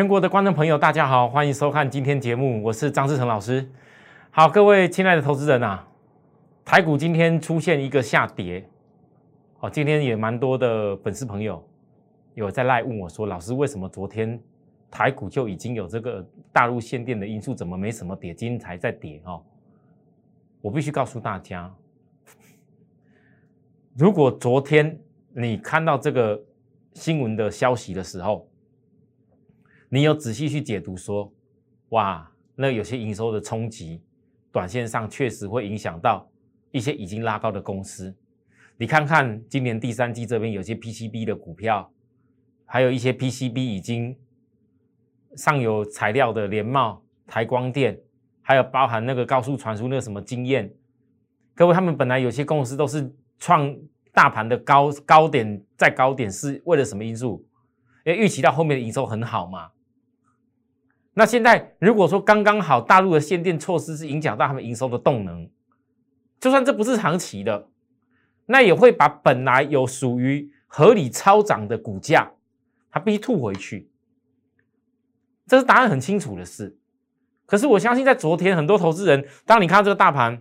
全国的观众朋友，大家好，欢迎收看今天节目，我是张志成老师。好，各位亲爱的投资人啊，台股今天出现一个下跌，哦，今天也蛮多的粉丝朋友有在赖问我说，老师为什么昨天台股就已经有这个大陆限电的因素，怎么没什么跌，今天才在跌哦？我必须告诉大家，如果昨天你看到这个新闻的消息的时候，你有仔细去解读说，哇，那有些营收的冲击，短线上确实会影响到一些已经拉高的公司。你看看今年第三季这边有些 PCB 的股票，还有一些 PCB 已经上游材料的联茂、台光电，还有包含那个高速传输那个什么经验，各位他们本来有些公司都是创大盘的高高点，再高点是为了什么因素？因为预期到后面的营收很好嘛。那现在如果说刚刚好，大陆的限电措施是影响到他们营收的动能，就算这不是长期的，那也会把本来有属于合理超涨的股价，它必须吐回去。这是答案很清楚的事。可是我相信，在昨天很多投资人，当你看到这个大盘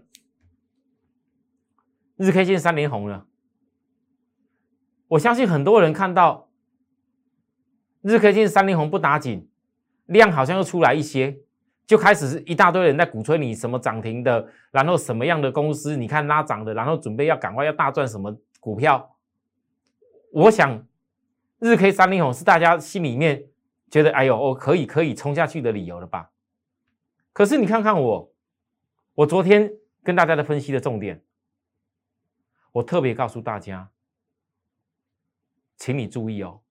日 K 线三连红了，我相信很多人看到日 K 线三连红不打紧。量好像又出来一些，就开始是一大堆人在鼓吹你什么涨停的，然后什么样的公司，你看拉涨的，然后准备要赶快要大赚什么股票。我想日 K 三零红是大家心里面觉得哎呦我可以可以冲下去的理由了吧？可是你看看我，我昨天跟大家的分析的重点，我特别告诉大家，请你注意哦，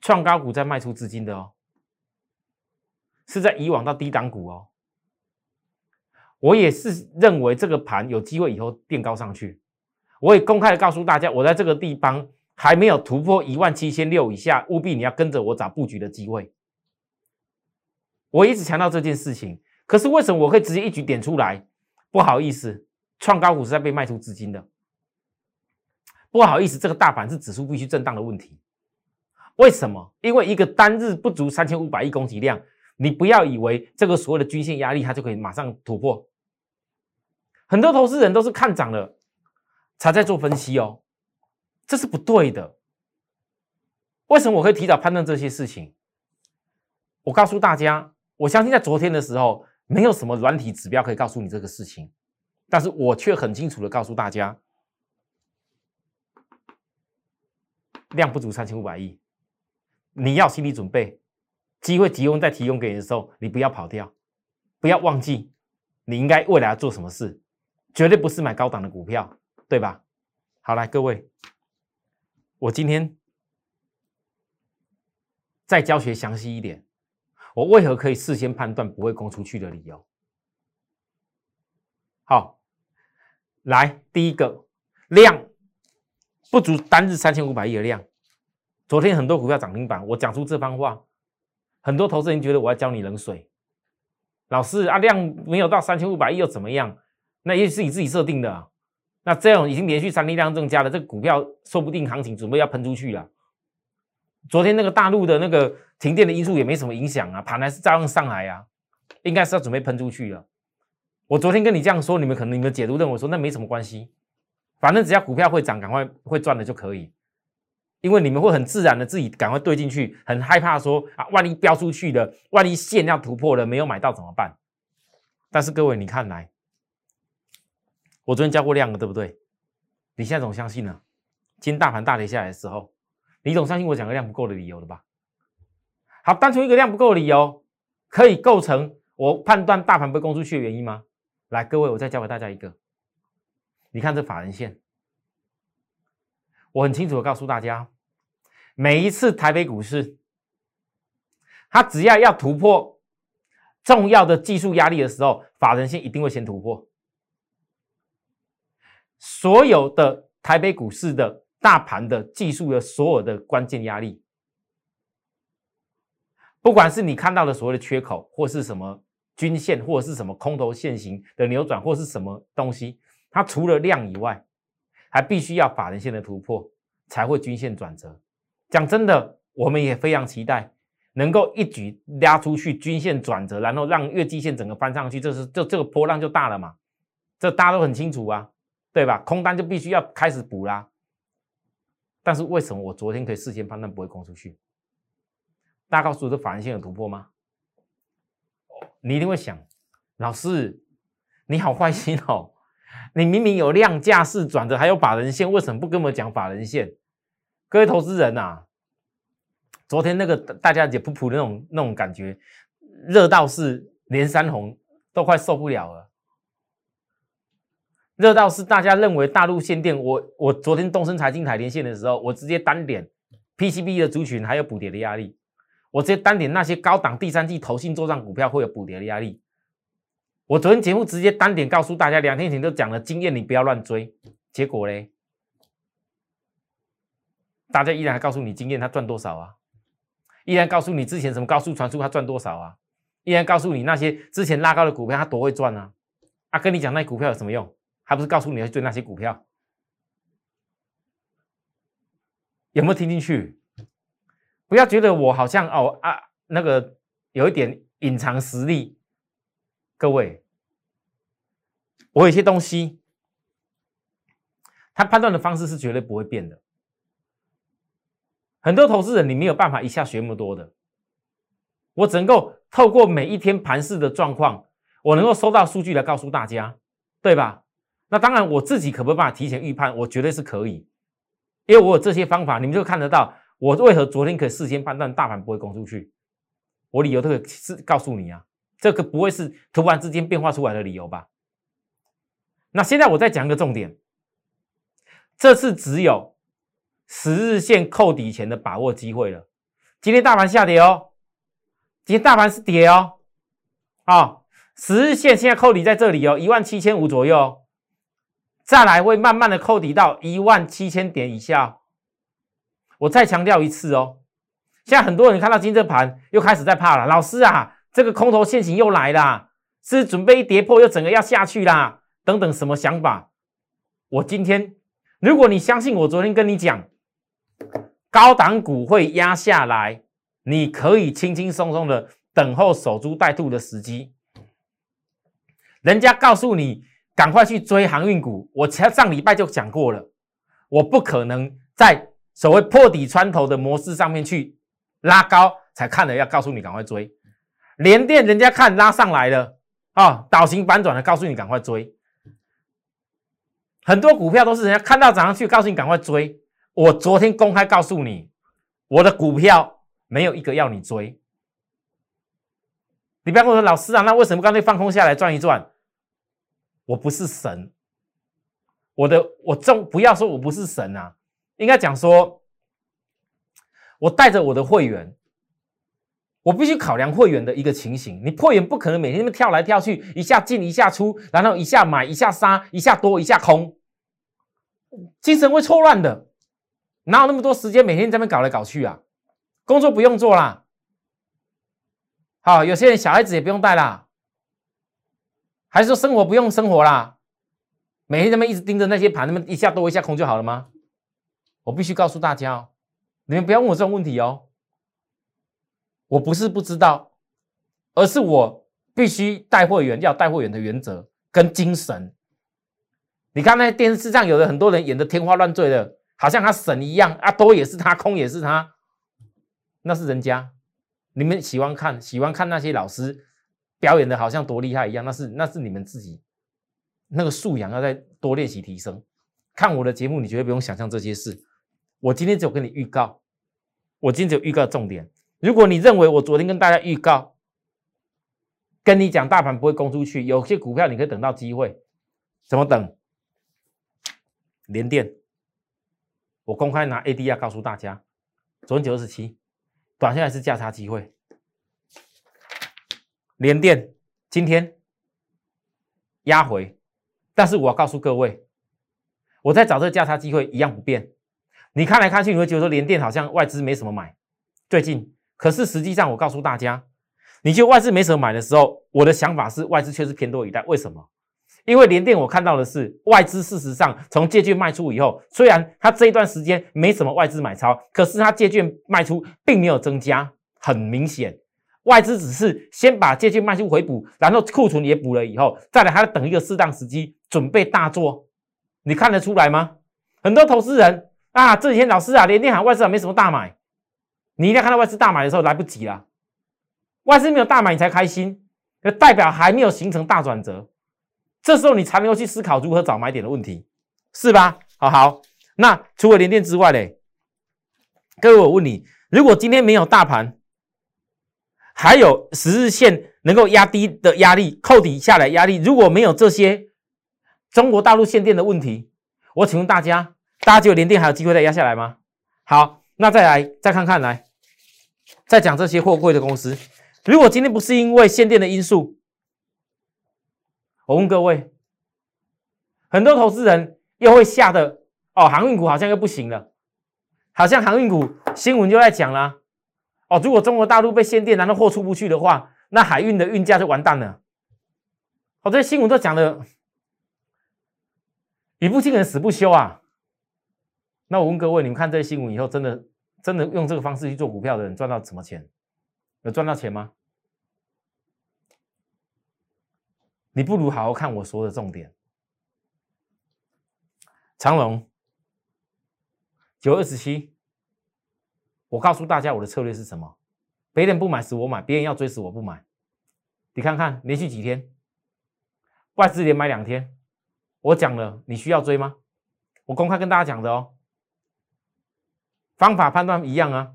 创高股在卖出资金的哦。是在以往到低档股哦，我也是认为这个盘有机会以后垫高上去。我也公开的告诉大家，我在这个地方还没有突破一万七千六以下，务必你要跟着我找布局的机会。我一直强调这件事情，可是为什么我可以直接一举点出来？不好意思，创高股是在被卖出资金的。不好意思，这个大盘是指数必须震荡的问题。为什么？因为一个单日不足三千五百亿供给量。你不要以为这个所谓的均线压力，它就可以马上突破。很多投资人都是看涨了才在做分析哦，这是不对的。为什么我可以提早判断这些事情？我告诉大家，我相信在昨天的时候，没有什么软体指标可以告诉你这个事情，但是我却很清楚的告诉大家，量不足三千五百亿，你要心理准备。机会提供再提供给你的时候，你不要跑掉，不要忘记你应该未来要做什么事，绝对不是买高档的股票，对吧？好，来各位，我今天再教学详细一点，我为何可以事先判断不会供出去的理由。好，来第一个量不足单日三千五百亿的量，昨天很多股票涨停板，我讲出这番话。很多投资人觉得我要浇你冷水，老师啊，量没有到三千五百亿又怎么样？那也是你自己设定的。啊那这样已经连续三天量增加了，这个股票说不定行情准备要喷出去了。昨天那个大陆的那个停电的因素也没什么影响啊，盘还是照样上来啊，应该是要准备喷出去了。我昨天跟你这样说，你们可能你们解读认为说那没什么关系，反正只要股票会涨，赶快会赚的就可以。因为你们会很自然的自己赶快对进去，很害怕说啊，万一飙出去了，万一线要突破了，没有买到怎么办？但是各位，你看来，我昨天教过量了，对不对？你现在总相信了？今天大盘大跌下来的时候，你总相信我讲个量不够的理由了吧？好，单纯一个量不够的理由，可以构成我判断大盘不会攻出去的原因吗？来，各位，我再教给大家一个，你看这法人线。我很清楚的告诉大家，每一次台北股市，它只要要突破重要的技术压力的时候，法人线一定会先突破。所有的台北股市的大盘的技术的所有的关键压力，不管是你看到的所谓的缺口，或是什么均线，或者是什么空头线型的扭转，或是什么东西，它除了量以外。还必须要法人线的突破，才会均线转折。讲真的，我们也非常期待能够一举拉出去，均线转折，然后让月季线整个翻上去，这是这这个波浪就大了嘛？这大家都很清楚啊，对吧？空单就必须要开始补啦。但是为什么我昨天可以事先判断不会空出去？大家告诉我，这法人线有突破吗？你一定会想，老师，你好坏心哦！你明明有量价式转折，还有法人线，为什么不跟我讲法人线？各位投资人呐，昨天那个大家也不普那种那种感觉，热到是连三红都快受不了了。热到是大家认为大陆限电，我我昨天东升财经台连线的时候，我直接单点 PCB 的族群还有补跌的压力，我直接单点那些高档第三季投信做账股票会有补跌的压力。我昨天节目直接单点告诉大家，两天前都讲了经验，你不要乱追。结果嘞，大家依然还告诉你经验他赚多少啊？依然告诉你之前什么高速传输他赚多少啊？依然告诉你那些之前拉高的股票他多会赚啊？啊，跟你讲那股票有什么用？还不是告诉你要追那些股票，有没有听进去？不要觉得我好像哦啊那个有一点隐藏实力，各位，我有些东西，他判断的方式是绝对不会变的。很多投资人你没有办法一下学那么多的，我只能够透过每一天盘市的状况，我能够收到数据来告诉大家，对吧？那当然，我自己可不可以办法提前预判？我绝对是可以，因为我有这些方法，你们就看得到我为何昨天可以事先判断大盘不会攻出去。我理由都可以是告诉你啊，这个不会是突然之间变化出来的理由吧？那现在我再讲一个重点，这次只有十日线扣底前的把握机会了。今天大盘下跌哦，今天大盘是跌哦，啊，十日线现在扣底在这里哦，一万七千五左右。再来会慢慢的扣底到一万七千点以下，我再强调一次哦。现在很多人看到今天这盘又开始在怕了，老师啊，这个空头现行又来了，是准备跌破又整个要下去啦，等等什么想法？我今天，如果你相信我昨天跟你讲，高档股会压下来，你可以轻轻松松的等候守株待兔的时机。人家告诉你。赶快去追航运股！我前上礼拜就讲过了，我不可能在所谓破底穿头的模式上面去拉高才看了，要告诉你赶快追。连电人家看拉上来了啊，倒型反转了，告诉你赶快追。很多股票都是人家看到涨上去，告诉你赶快追。我昨天公开告诉你，我的股票没有一个要你追。你不要跟我说老师啊，那为什么干脆放空下来转一转？我不是神，我的我中不要说我不是神啊，应该讲说，我带着我的会员，我必须考量会员的一个情形。你会员不可能每天那么跳来跳去，一下进一下出，然后一下买一下杀，一下多一下空，精神会错乱的。哪有那么多时间每天在那搞来搞去啊？工作不用做啦，好，有些人小孩子也不用带啦。还是说生活不用生活啦？每天他们一直盯着那些盘，那么一下多一下空就好了吗？我必须告诉大家哦，你们不要问我这种问题哦。我不是不知道，而是我必须带会员要带会员的原则跟精神。你看那电视上有的很多人演的天花乱坠的，好像他神一样啊，多也是他，空也是他，那是人家。你们喜欢看，喜欢看那些老师。表演的好像多厉害一样，那是那是你们自己那个素养要再多练习提升。看我的节目，你绝对不用想象这些事。我今天只有跟你预告，我今天只有预告重点。如果你认为我昨天跟大家预告，跟你讲大盘不会攻出去，有些股票你可以等到机会，怎么等？连电，我公开拿 ADR 告诉大家，昨天九十七，短线还是价差机会。连电今天压回，但是我要告诉各位，我在找这个价差机会一样不变。你看来看去，你会觉得说连电好像外资没什么买，最近，可是实际上我告诉大家，你就外资没什么买的时候，我的想法是外资确实偏多一代。为什么？因为连电我看到的是外资事实上从借券卖出以后，虽然它这一段时间没什么外资买超，可是它借券卖出并没有增加。很明显，外资只是先把借券卖出回补，然后库存也补了以后，再来还要等一个适当时机准备大做，你看得出来吗？很多投资人啊，这几天老师啊，连电喊外资啊没什么大买，你一定要看到外资大买的时候来不及了，外资没有大买你才开心，代表还没有形成大转折，这时候你才能够去思考如何找买点的问题，是吧？好好，那除了连电之外嘞，各位我问你，如果今天没有大盘？还有十日线能够压低的压力，扣底下来压力，如果没有这些中国大陆限电的问题，我请问大家，大家觉得联电还有机会再压下来吗？好，那再来再看看来，再讲这些货柜的公司，如果今天不是因为限电的因素，我问各位，很多投资人又会吓得哦，航运股好像又不行了，好像航运股新闻就在讲了。哦，如果中国大陆被限电，难道货出不去的话，那海运的运价就完蛋了。哦，这些新闻都讲的语不惊人死不休啊。那我问各位，你们看这些新闻以后，真的真的用这个方式去做股票的人赚到什么钱？有赚到钱吗？你不如好好看我说的重点。长隆九二十七。我告诉大家我的策略是什么？别人不买时我买，别人要追时我不买。你看看连续几天，外资连买两天，我讲了，你需要追吗？我公开跟大家讲的哦，方法判断一样啊。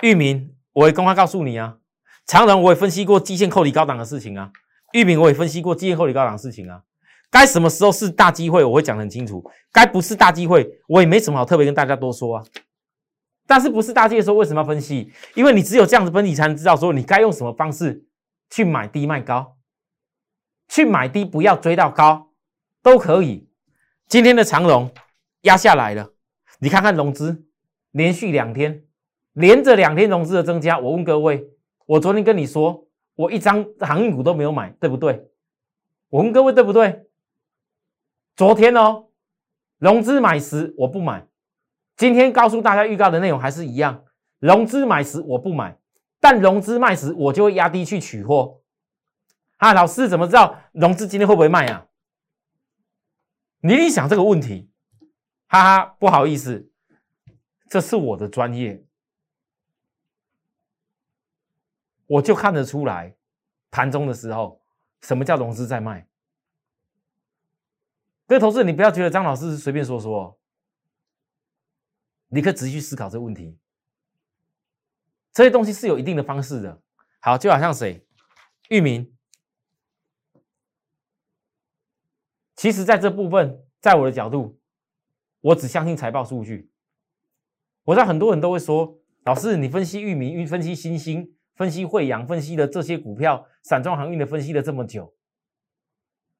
域名我也公开告诉你啊，长人我也分析过基线扣底高档的事情啊，域名我也分析过基线扣底高档的事情啊。该什么时候是大机会，我会讲得很清楚；该不是大机会，我也没什么好特别跟大家多说啊。但是不是大机会的时候，为什么要分析？因为你只有这样子分析，才能知道说你该用什么方式去买低卖高，去买低不要追到高，都可以。今天的长龙压下来了，你看看融资连续两天，连着两天融资的增加。我问各位，我昨天跟你说，我一张航运股都没有买，对不对？我问各位，对不对？昨天哦，融资买时我不买，今天告诉大家预告的内容还是一样，融资买时我不买，但融资卖时我就会压低去取货。啊，老师怎么知道融资今天会不会卖啊？你一定想这个问题，哈哈，不好意思，这是我的专业，我就看得出来，盘中的时候什么叫融资在卖。各位同事，你不要觉得张老师随便说说，你可以仔细思考这个问题。这些东西是有一定的方式的。好，就好像谁，域名。其实，在这部分，在我的角度，我只相信财报数据。我知道很多人都会说，老师，你分析域名、分析新兴、分析惠阳、分析的这些股票，散装航运的分析了这么久。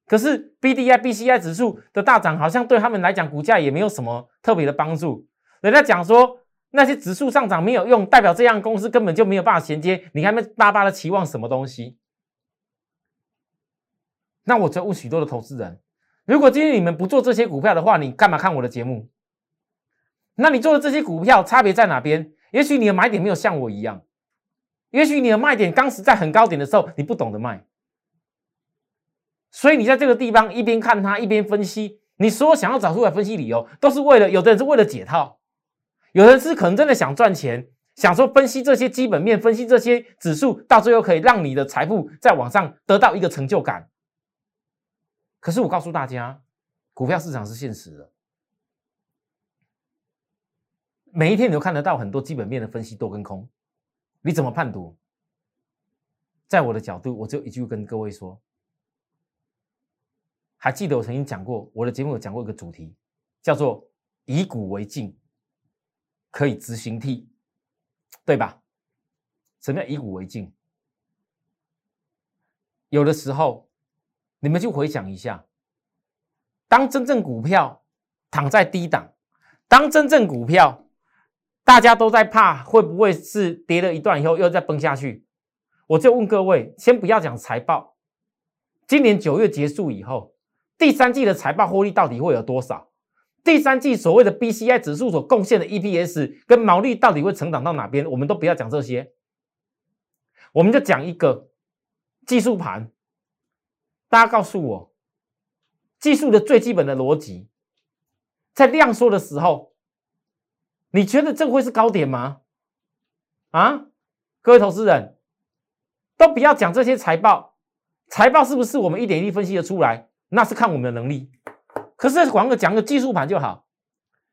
可是 B D I B C I 指数的大涨，好像对他们来讲，股价也没有什么特别的帮助。人家讲说，那些指数上涨没有用，代表这样公司根本就没有办法衔接。你还没巴巴的期望什么东西？那我就问许多的投资人：如果今天你们不做这些股票的话，你干嘛看我的节目？那你做的这些股票差别在哪边？也许你的买点没有像我一样，也许你的卖点当时在很高点的时候，你不懂得卖。所以你在这个地方一边看它一边分析，你所有想要找出来分析理由，都是为了有的人是为了解套，有的人是可能真的想赚钱，想说分析这些基本面，分析这些指数，到最后可以让你的财富在网上得到一个成就感。可是我告诉大家，股票市场是现实的，每一天你都看得到很多基本面的分析多跟空，你怎么判读？在我的角度，我就一句跟各位说。还记得我曾经讲过，我的节目有讲过一个主题，叫做“以古为镜，可以知兴替”，对吧？什么叫以古为镜？有的时候，你们就回想一下，当真正股票躺在低档，当真正股票大家都在怕会不会是跌了一段以后又再崩下去，我就问各位，先不要讲财报，今年九月结束以后。第三季的财报获利到底会有多少？第三季所谓的 BCI 指数所贡献的 EPS 跟毛利到底会成长到哪边，我们都不要讲这些，我们就讲一个技术盘。大家告诉我，技术的最基本的逻辑，在量缩的时候，你觉得这会是高点吗？啊，各位投资人，都不要讲这些财报，财报是不是我们一点一滴分析的出来？那是看我们的能力。可是广个讲个技术盘就好。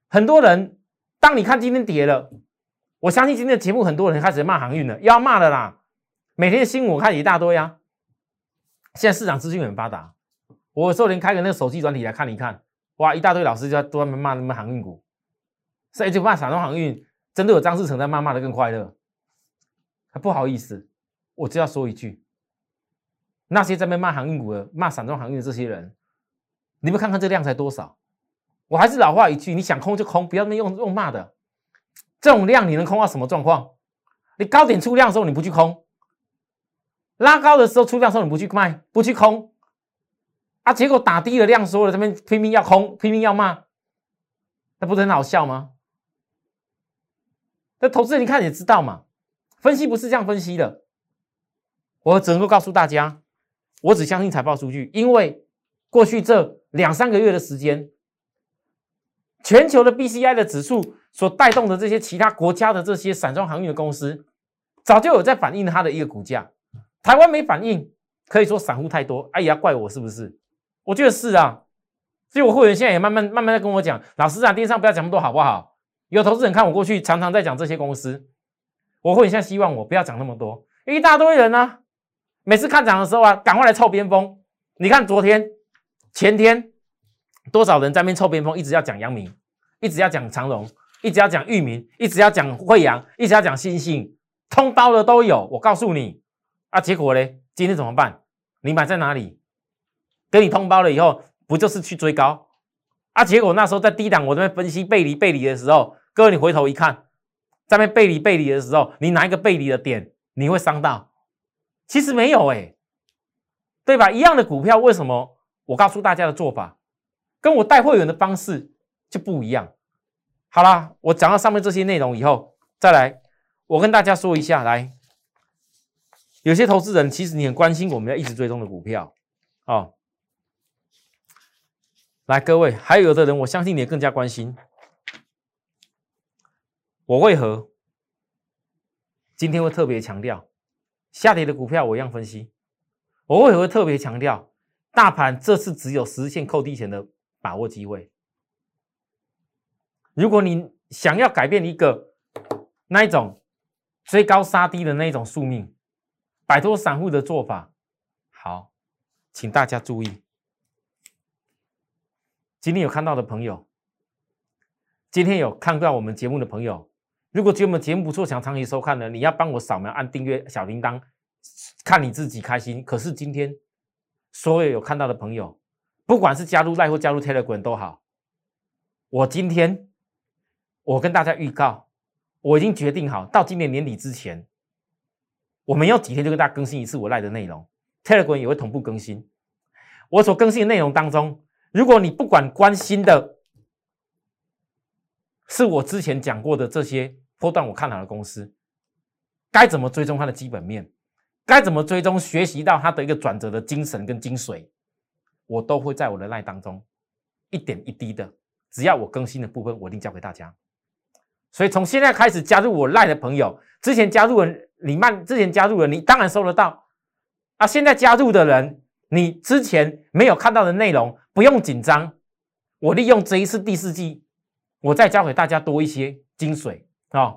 很多人，当你看今天跌了，我相信今天的节目很多人开始骂航运了，要骂的啦。每天的新闻我看一大堆啊。现在市场资讯很发达，我有时候连开个那个手机软体来看一看，哇，一大堆老师就在专门骂那么航运股，所以就骂散装航运，真的有张志成在骂，骂的更快乐。不好意思，我就要说一句，那些在那骂航运股的、骂散装航运的这些人。你们看看这量才多少？我还是老话一句，你想空就空，不要那用用骂的。这种量你能空到什么状况？你高点出量的时候你不去空，拉高的时候出量的时候你不去卖，不去空，啊，结果打低了量缩了，这边拼命要空，拼命要骂，那不是很好笑吗？那投资人你看也知道嘛，分析不是这样分析的。我只能够告诉大家，我只相信财报数据，因为过去这。两三个月的时间，全球的 BCI 的指数所带动的这些其他国家的这些散装航运的公司，早就有在反映它的一个股价。台湾没反应，可以说散户太多。哎呀，怪我是不是？我觉得是啊。所以我会员现在也慢慢慢慢在跟我讲，老师啊，电视上不要讲那么多好不好？有投资人看我过去常常在讲这些公司，我会现在希望我不要讲那么多，一大堆人呢，每次看涨的时候啊，赶快来凑边锋。你看昨天。前天多少人在那边凑边锋，一直要讲阳明，一直要讲长荣，一直要讲裕民，一直要讲惠阳，一直要讲新兴，通包的都有。我告诉你啊，结果呢？今天怎么办？你买在哪里？给你通包了以后，不就是去追高啊？结果那时候在低档，我这边分析背离背离的时候，各位你回头一看，在那背离背离的时候，你拿一个背离的点，你会伤到？其实没有哎，对吧？一样的股票，为什么？我告诉大家的做法，跟我带会员的方式就不一样。好啦，我讲到上面这些内容以后，再来，我跟大家说一下。来，有些投资人其实你很关心我们要一直追踪的股票哦。来，各位，还有的人，我相信你也更加关心，我为何今天会特别强调下跌的股票，我一样分析。我为何会特别强调？大盘这次只有实现扣低前的把握机会。如果你想要改变一个那一种追高杀低的那一种宿命，摆脱散户的做法，好，请大家注意。今天有看到的朋友，今天有看到我们节目的朋友，如果觉得我们节目不错，想长期收看的，你要帮我扫描按订阅小铃铛，看你自己开心。可是今天。所有有看到的朋友，不管是加入赖或加入 Telegram 都好，我今天我跟大家预告，我已经决定好，到今年年底之前，我们要几天就跟大家更新一次我赖的内容，Telegram 也会同步更新。我所更新的内容当中，如果你不管关心的，是我之前讲过的这些波段我看好的公司，该怎么追踪它的基本面？该怎么追踪学习到它的一个转折的精神跟精髓，我都会在我的赖当中一点一滴的，只要我更新的部分，我一定教给大家。所以从现在开始加入我赖的朋友，之前加入了李曼，之前加入了你，当然收得到。啊，现在加入的人，你之前没有看到的内容，不用紧张。我利用这一次第四季，我再教给大家多一些精髓啊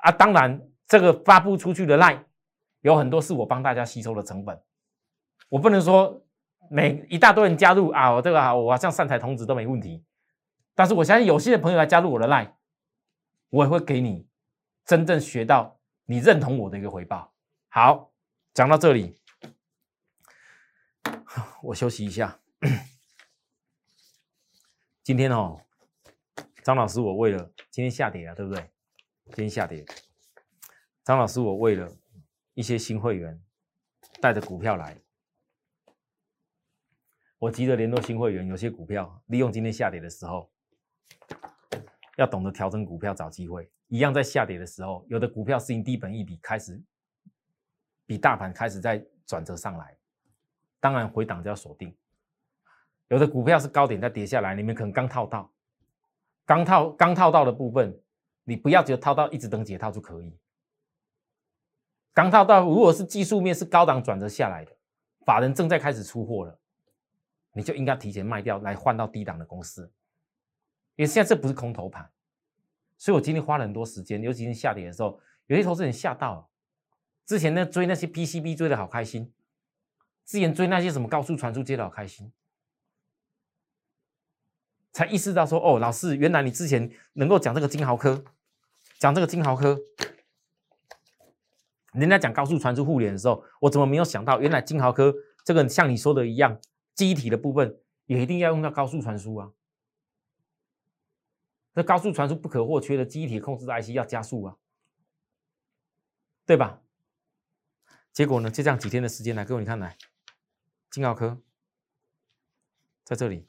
啊！当然，这个发布出去的赖。有很多是我帮大家吸收的成本，我不能说每一大堆人加入啊，我这个啊，我好像善财童子都没问题。但是我相信有些朋友来加入我的 line，我也会给你真正学到你认同我的一个回报。好，讲到这里，我休息一下。今天哦，张老师，我为了今天下跌啊，对不对？今天下跌，张老师，我为了。一些新会员带着股票来，我急着联络新会员，有些股票利用今天下跌的时候，要懂得调整股票找机会。一样在下跌的时候，有的股票是因低本一笔开始，比大盘开始在转折上来，当然回档就要锁定。有的股票是高点再跌下来，你们可能刚套到，刚套刚套到的部分，你不要觉得套到一直等解套就可以。刚套到，如果是技术面是高档转折下来的，法人正在开始出货了，你就应该提前卖掉来换到低档的公司，因为现在这不是空头盘。所以我今天花了很多时间，尤其是下跌的时候，有些投资人吓到了。之前呢追那些 PCB 追的好开心，之前追那些什么高速传输接的好开心，才意识到说哦，老师，原来你之前能够讲这个金豪科，讲这个金豪科，人家讲高速传输互联的时候，我怎么没有想到，原来金豪科这个像你说的一样，机体的部分也一定要用到高速传输啊。那高速传输不可或缺的机体控制的 IC 要加速啊，对吧？结果呢，就这样几天的时间来，各位你看来，金奥科在这里。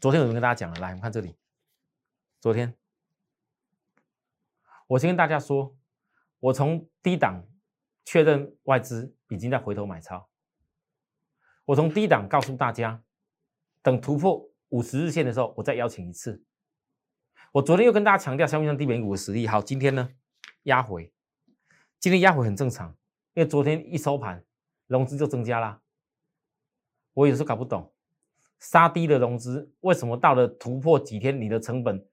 昨天有人跟大家讲了，来，我们看这里。昨天我先跟大家说，我从低档确认外资已经在回头买超，我从低档告诉大家。等突破五十日线的时候，我再邀请一次。我昨天又跟大家强调，消面上低点股的实力。好，今天呢压回，今天压回很正常，因为昨天一收盘，融资就增加啦。我有时搞不懂，杀低的融资为什么到了突破几天，你的成本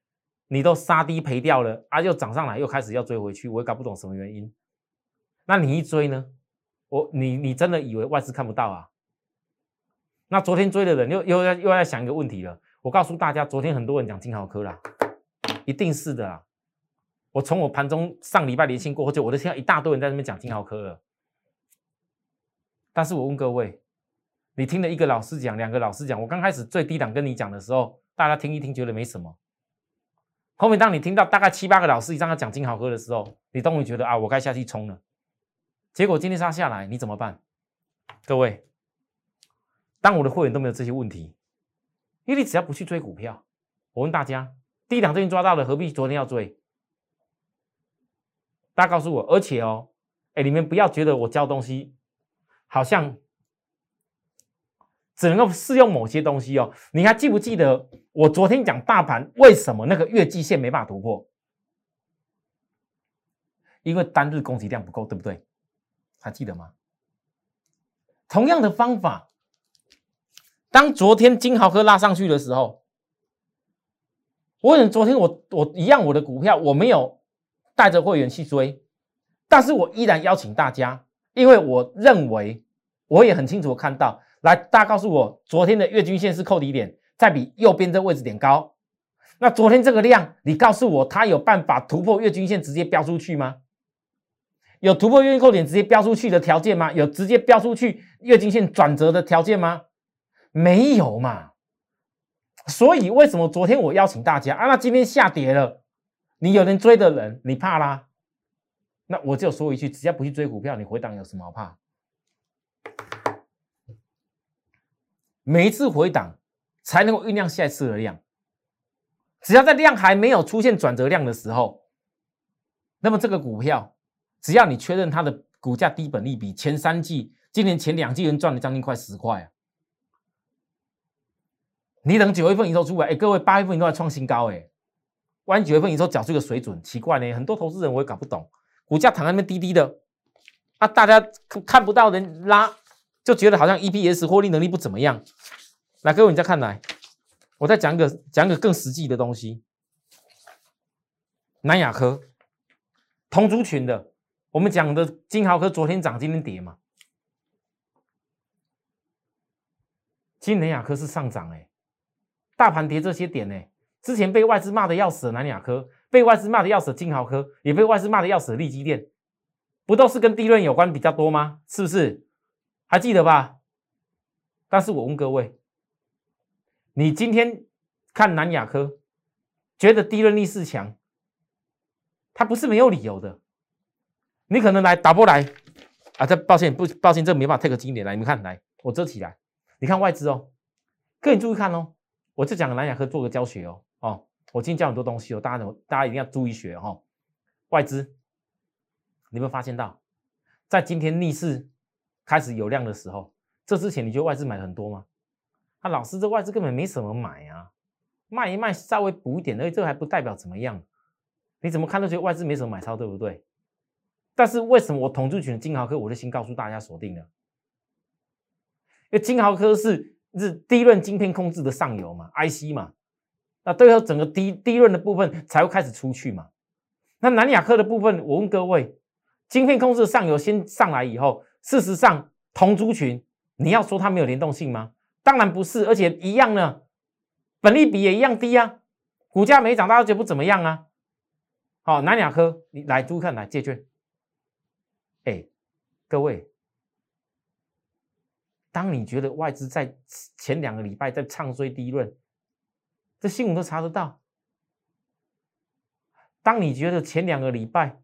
你都杀低赔掉了啊，又涨上来又开始要追回去，我也搞不懂什么原因。那你一追呢，我你你真的以为外资看不到啊？那昨天追的人又又要又要想一个问题了。我告诉大家，昨天很多人讲金豪科啦，一定是的啊。我从我盘中上礼拜连线过后，就我都听到一大堆人在那边讲金豪科了。但是我问各位，你听了一个老师讲，两个老师讲，我刚开始最低档跟你讲的时候，大家听一听觉得没什么。后面当你听到大概七八个老师以上要讲金好喝的时候，你终于觉得啊，我该下去冲了。结果今天杀下来，你怎么办？各位。当我的会员都没有这些问题，因为你只要不去追股票，我问大家，低档最近抓到了，何必昨天要追？大家告诉我，而且哦，哎，你们不要觉得我教东西好像只能够适用某些东西哦。你还记不记得我昨天讲大盘为什么那个月季线没办法突破？因为单日供给量不够，对不对？还记得吗？同样的方法。当昨天金豪科拉上去的时候，我忍昨天我我一样我的股票我没有带着会员去追，但是我依然邀请大家，因为我认为我也很清楚看到，来大家告诉我，昨天的月均线是扣底点，再比右边这位置点高，那昨天这个量，你告诉我它有办法突破月均线直接飙出去吗？有突破月均扣点直接飙出去的条件吗？有直接飙出去月均线转折的条件吗？没有嘛？所以为什么昨天我邀请大家啊？那今天下跌了，你有人追的人，你怕啦？那我就说一句：只要不去追股票，你回档有什么好怕？每一次回档才能够酝酿下一次的量。只要在量还没有出现转折量的时候，那么这个股票，只要你确认它的股价低本利比，前三季、今年前两季人赚了将近快十块啊。你等九月份营收出来，哎，各位八月份都在创新高，哎，万一九月份营收缴出一个水准，奇怪呢，很多投资人我也搞不懂，股价躺在那边低低的，啊，大家看不到人拉，就觉得好像 EPS 获利能力不怎么样。来，各位你再看来，我再讲个讲个更实际的东西，南亚科同族群的，我们讲的金豪科昨天涨，今天跌嘛，今南亚科是上涨，哎。大盘跌这些点呢，之前被外资骂的要死的南亚科，被外资骂的要死金豪科，也被外资骂的要死的利基电，不都是跟利润有关比较多吗？是不是？还记得吧？但是我问各位，你今天看南亚科，觉得低润力势强，它不是没有理由的。你可能来打波来，啊，这抱歉不抱歉，这没办法 take 经典来，你们看来，我遮起来，你看外资哦，各位注意看哦，我就讲南亚科做个教学哦，哦，我今天教很多东西哦，大家大家一定要注意学哦。外资，你有没有发现到，在今天逆势开始有量的时候，这之前你觉得外资买很多吗？啊，老师，这外资根本没什么买啊，卖一卖稍微补一点，而已，这还不代表怎么样。你怎么看都觉得外资没什么买超，对不对？但是为什么我统计群的金豪科，我就先告诉大家锁定了？因为金豪科是是低润晶片控制的上游嘛，IC 嘛，那最后整个低低润的部分才会开始出去嘛。那南亚科的部分，我问各位，晶片控制上游先上来以后，事实上同族群，你要说它没有联动性吗？当然不是，而且一样呢，本利比也一样低啊，股价没涨，大家觉得不怎么样啊。好，南亚科，你来注意看，来借券。哎，各位，当你觉得外资在前两个礼拜在唱衰低润，这新闻都查得到。当你觉得前两个礼拜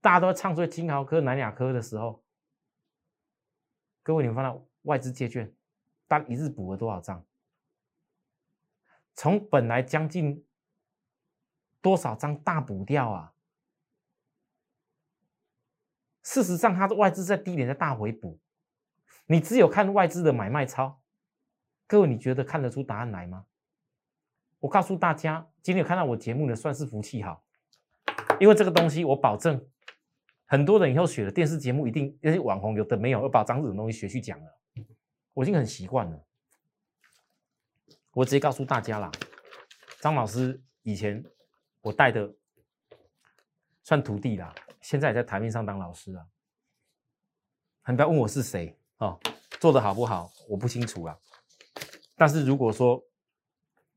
大家都在唱衰金豪科、南亚科的时候，各位，你们看到外资借券，单一日补了多少张？从本来将近多少张大补掉啊？事实上，它的外资在低点在大回补，你只有看外资的买卖超，各位你觉得看得出答案来吗？我告诉大家，今天有看到我节目的算是福气好，因为这个东西我保证，很多人以后学了电视节目一定那些网红有的没有，要把张这种东西学去讲了，我已经很习惯了。我直接告诉大家啦，张老师以前我带的算徒弟啦。现在也在台面上当老师啊，你不要问我是谁哦，做的好不好我不清楚啊。但是如果说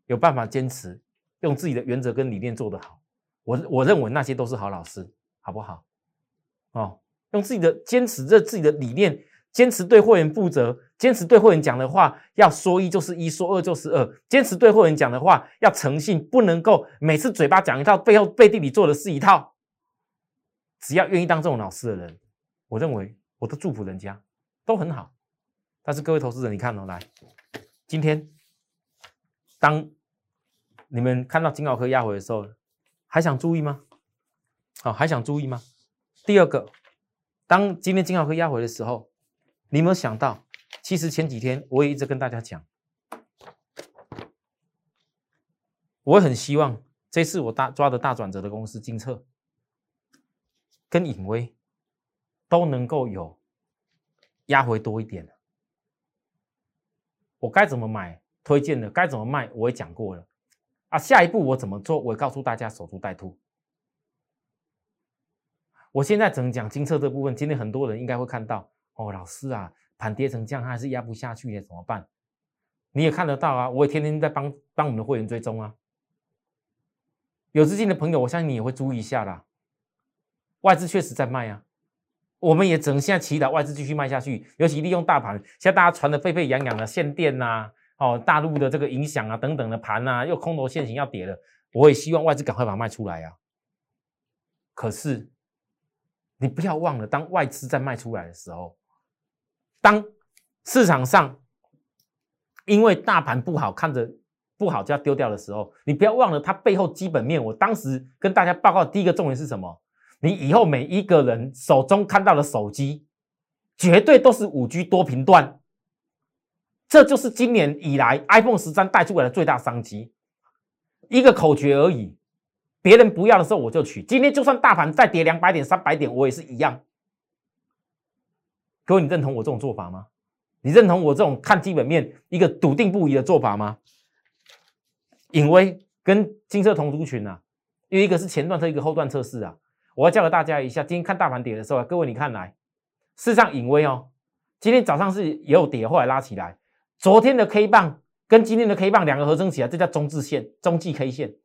有办法坚持用自己的原则跟理念做得好，我我认为那些都是好老师，好不好？哦，用自己的坚持着自己的理念，坚持对会员负责，坚持对会员讲的话要说一就是一，说二就是二，坚持对会员讲的话要诚信，不能够每次嘴巴讲一套，背后背地里做的是一套。只要愿意当这种老师的人，我认为我都祝福人家都很好。但是各位投资者，你看哦，来，今天当你们看到金奥科压回的时候，还想注意吗？好，还想注意吗？第二个，当今天金奥科压回的时候，你有没有想到，其实前几天我也一直跟大家讲，我很希望这次我大抓的大转折的公司金策。跟隐微都能够有压回多一点我该怎么买？推荐的该怎么卖？我也讲过了啊。下一步我怎么做？我告诉大家守株待兔。我现在只能讲金策这部分。今天很多人应该会看到哦，老师啊，盘跌成这样，还是压不下去的，怎么办？你也看得到啊，我也天天在帮帮我们的会员追踪啊。有资金的朋友，我相信你也会注意一下啦。外资确实在卖啊，我们也只能现在祈祷外资继续卖下去，尤其利用大盘，现在大家传的沸沸扬扬的限电呐，哦，大陆的这个影响啊，等等的盘呐，又空头现行要跌了，我也希望外资赶快把它卖出来啊。可是你不要忘了，当外资在卖出来的时候，当市场上因为大盘不好看着不好就要丢掉的时候，你不要忘了它背后基本面。我当时跟大家报告第一个重点是什么？你以后每一个人手中看到的手机，绝对都是五 G 多频段，这就是今年以来 iPhone 十三带出来的最大商机。一个口诀而已，别人不要的时候我就取。今天就算大盘再跌两百点、三百点，我也是一样。各位，你认同我这种做法吗？你认同我这种看基本面一个笃定不移的做法吗？隐微跟金色同族群啊，因为一个是前段测，一个后段测试啊。我要教给大家一下，今天看大盘跌的时候，各位你看来，事实上隐微哦，今天早上是也有跌，后来拉起来。昨天的 K 棒跟今天的 K 棒两个合成起来，这叫中置线、中继 K 线。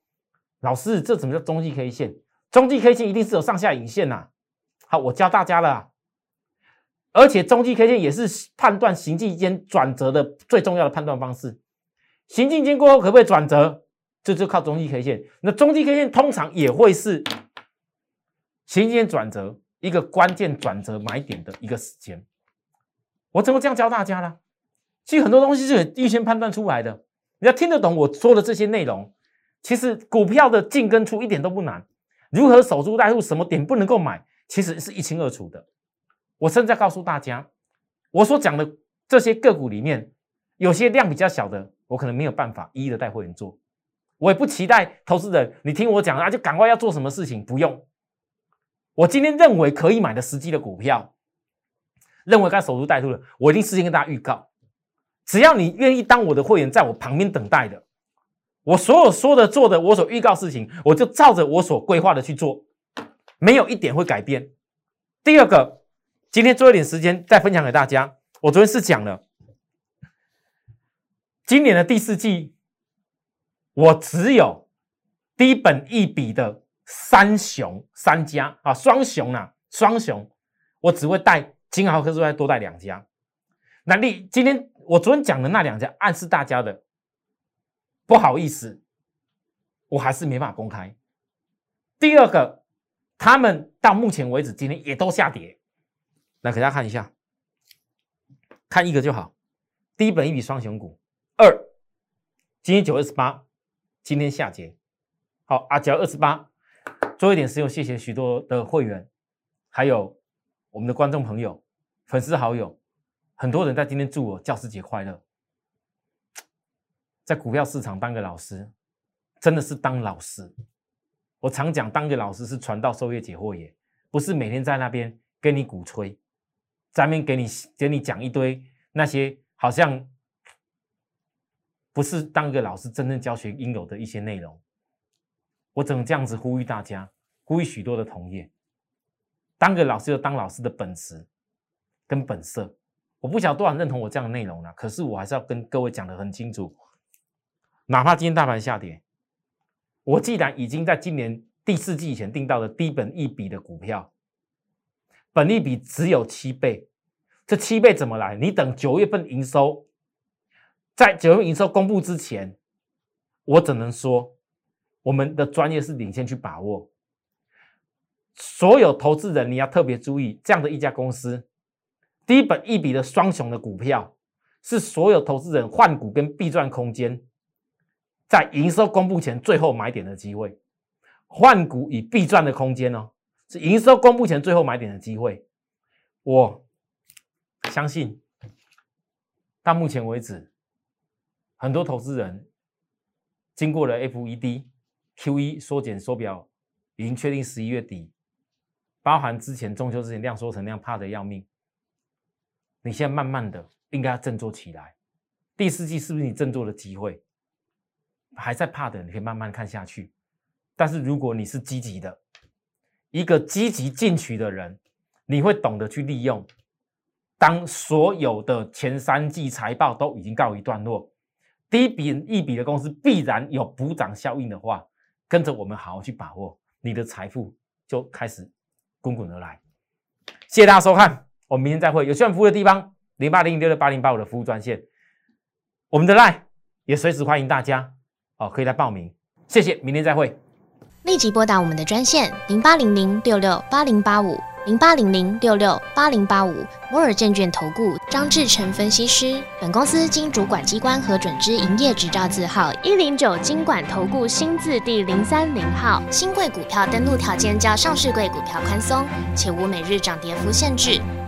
老师，这怎么叫中继 K 线？中继 K 线一定是有上下影线呐。好，我教大家了。而且中继 K 线也是判断行进间转折的最重要的判断方式。行进间过后可不可以转折？这就靠中继 K 线。那中继 K 线通常也会是。行进间转折，一个关键转折买点的一个时间。我怎么这样教大家呢？其实很多东西是预先判断出来的。你要听得懂我说的这些内容，其实股票的进跟出一点都不难。如何守株待兔，什么点不能够买，其实是一清二楚的。我甚至在告诉大家，我所讲的这些个股里面，有些量比较小的，我可能没有办法一一的带会员做。我也不期待投资人，你听我讲啊，就赶快要做什么事情，不用。我今天认为可以买的时机的股票，认为该守株待兔的，我一定事先跟大家预告。只要你愿意当我的会员，在我旁边等待的，我所有说的做的，我所预告事情，我就照着我所规划的去做，没有一点会改变。第二个，今天做一点时间再分享给大家。我昨天是讲了，今年的第四季。我只有低本一笔的三雄三家啊，双雄啊，双雄，我只会带金豪科之外多带两家。那你今天我昨天讲的那两家暗示大家的，不好意思，我还是没法公开。第二个，他们到目前为止今天也都下跌，来给大家看一下，看一个就好。第一本一笔双雄股二，今天九月十八。今天下跌，好，阿娇二十八，做一点使用，谢谢许多的会员，还有我们的观众朋友、粉丝好友，很多人在今天祝我教师节快乐。在股票市场当个老师，真的是当老师。我常讲，当个老师是传道授业解惑也，不是每天在那边跟你鼓吹，在那边给你给你讲一堆那些好像。不是当个老师真正教学应有的一些内容，我只能这样子呼吁大家，呼吁许多的同业，当个老师有当老师的本质跟本色。我不晓得多少人认同我这样的内容了，可是我还是要跟各位讲的很清楚。哪怕今天大盘下跌，我既然已经在今年第四季以前定到了低本一笔的股票，本利比只有七倍，这七倍怎么来？你等九月份营收。在九月份营收公布之前，我只能说，我们的专业是领先去把握。所有投资人，你要特别注意，这样的一家公司，低本一笔的双雄的股票，是所有投资人换股跟必赚空间，在营收公布前最后买点的机会。换股与必赚的空间哦，是营收公布前最后买点的机会。我相信，到目前为止。很多投资人经过了 FED QE 缩减缩表，已经确定十一月底，包含之前中秋之前量缩成那样，怕的要命。你现在慢慢的应该要振作起来，第四季是不是你振作的机会？还在怕的，你可以慢慢看下去。但是如果你是积极的，一个积极进取的人，你会懂得去利用。当所有的前三季财报都已经告一段落。第一笔一笔的公司必然有补涨效应的话，跟着我们好好去把握，你的财富就开始滚滚而来。谢谢大家收看，我们明天再会。有需要服务的地方，零八零六六八零八五的服务专线，我们的 line 也随时欢迎大家哦，可以来报名。谢谢，明天再会。立即拨打我们的专线零八零零六六八零八五。零八零零六六八零八五摩尔证券投顾张志成分析师，本公司经主管机关核准之营业执照字号一零九金管投顾新字第零三零号。新贵股票登录条件较上市贵股票宽松，且无每日涨跌幅限制。